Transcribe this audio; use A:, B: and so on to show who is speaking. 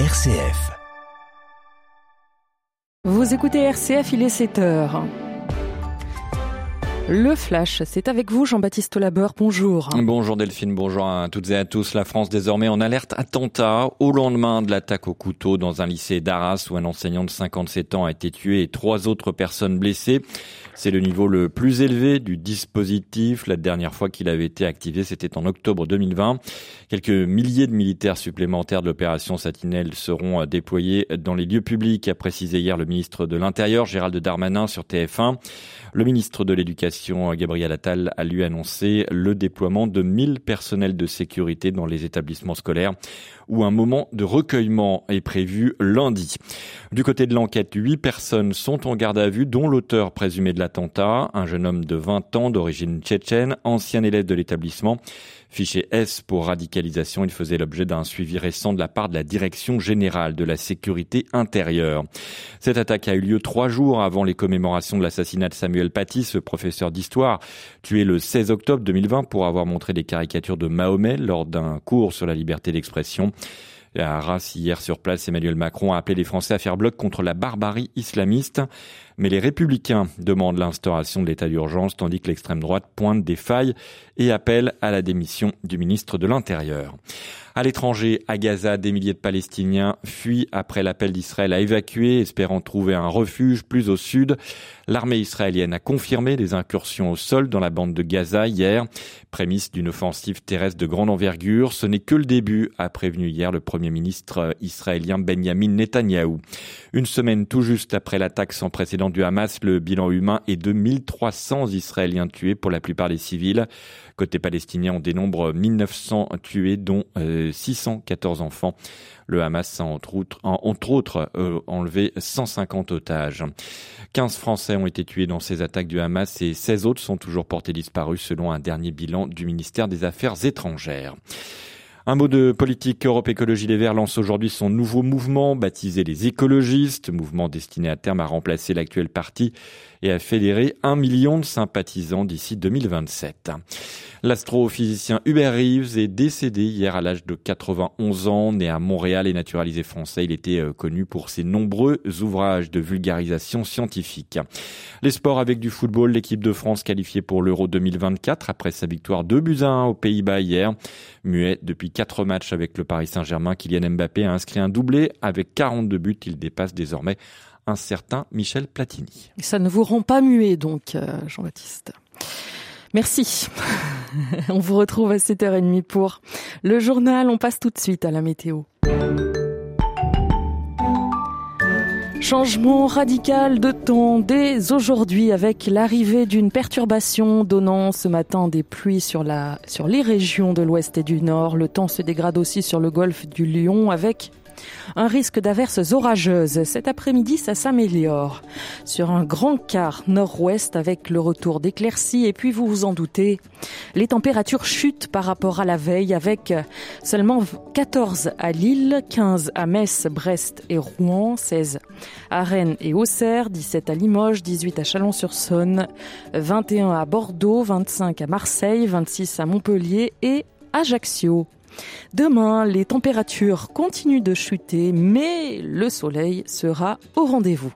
A: RCF.
B: Vous écoutez RCF, il est 7 heures. Le Flash, c'est avec vous Jean-Baptiste Labeur, bonjour.
C: Bonjour Delphine, bonjour à toutes et à tous. La France désormais en alerte attentat au lendemain de l'attaque au couteau dans un lycée d'Arras où un enseignant de 57 ans a été tué et trois autres personnes blessées. C'est le niveau le plus élevé du dispositif. La dernière fois qu'il avait été activé, c'était en octobre 2020. Quelques milliers de militaires supplémentaires de l'opération Satinelle seront déployés dans les lieux publics, a précisé hier le ministre de l'Intérieur, Gérald Darmanin, sur TF1. Le ministre de l'Éducation, Gabriel Attal, a lui annoncé le déploiement de 1000 personnels de sécurité dans les établissements scolaires où un moment de recueillement est prévu lundi. Du côté de l'enquête, huit personnes sont en garde à vue, dont l'auteur présumé de l'attentat, un jeune homme de 20 ans d'origine tchétchène, ancien élève de l'établissement. Fiché S pour radicalisation, il faisait l'objet d'un suivi récent de la part de la Direction générale de la sécurité intérieure. Cette attaque a eu lieu trois jours avant les commémorations de l'assassinat de Samuel Paty, ce professeur d'histoire, tué le 16 octobre 2020 pour avoir montré des caricatures de Mahomet lors d'un cours sur la liberté d'expression. À Arras, hier sur place, Emmanuel Macron a appelé les Français à faire bloc contre la barbarie islamiste. Mais les républicains demandent l'instauration de l'état d'urgence, tandis que l'extrême droite pointe des failles et appelle à la démission du ministre de l'Intérieur. À l'étranger, à Gaza, des milliers de Palestiniens fuient après l'appel d'Israël à évacuer, espérant trouver un refuge plus au sud. L'armée israélienne a confirmé des incursions au sol dans la bande de Gaza hier, prémisse d'une offensive terrestre de grande envergure. Ce n'est que le début, a prévenu hier le premier ministre israélien Benjamin Netanyahou. Une semaine tout juste après l'attaque sans précédent du Hamas, le bilan humain est de 1300 Israéliens tués, pour la plupart des civils. Côté palestinien, on dénombre 1900 tués, dont 614 euh, enfants. Le Hamas a entre autres, entre autres euh, enlevé 150 otages. 15 Français ont été tués dans ces attaques du Hamas et 16 autres sont toujours portés disparus selon un dernier bilan du ministère des Affaires étrangères. Un mot de politique. Europe Écologie Les Verts lance aujourd'hui son nouveau mouvement, baptisé les écologistes, mouvement destiné à terme à remplacer l'actuel parti et à fédérer un million de sympathisants d'ici 2027. L'astrophysicien Hubert Reeves est décédé hier à l'âge de 91 ans, né à Montréal et naturalisé français. Il était euh, connu pour ses nombreux ouvrages de vulgarisation scientifique. Les sports avec du football, l'équipe de France qualifiée pour l'Euro 2024 après sa victoire 2 buts à 1 aux Pays-Bas hier. Muet depuis quatre matchs avec le Paris Saint-Germain, Kylian Mbappé a inscrit un doublé avec 42 buts. Il dépasse désormais un certain Michel Platini.
B: Ça ne vous rend pas muet donc, euh, Jean-Baptiste. Merci. On vous retrouve à 7h30 pour le journal. On passe tout de suite à la météo. Changement radical de temps dès aujourd'hui avec l'arrivée d'une perturbation donnant ce matin des pluies sur, la, sur les régions de l'ouest et du nord. Le temps se dégrade aussi sur le golfe du Lion avec un risque d'averses orageuses. Cet après-midi, ça s'améliore. Sur un grand quart nord-ouest avec le retour d'éclaircies et puis vous vous en doutez, les températures chutent par rapport à la veille avec seulement 14 à Lille, 15 à Metz, Brest et Rouen, 16 à Rennes et Auxerre, 17 à Limoges, 18 à Chalon-sur-Saône, 21 à Bordeaux, 25 à Marseille, 26 à Montpellier et Ajaccio. Demain, les températures continuent de chuter, mais le soleil sera au rendez-vous.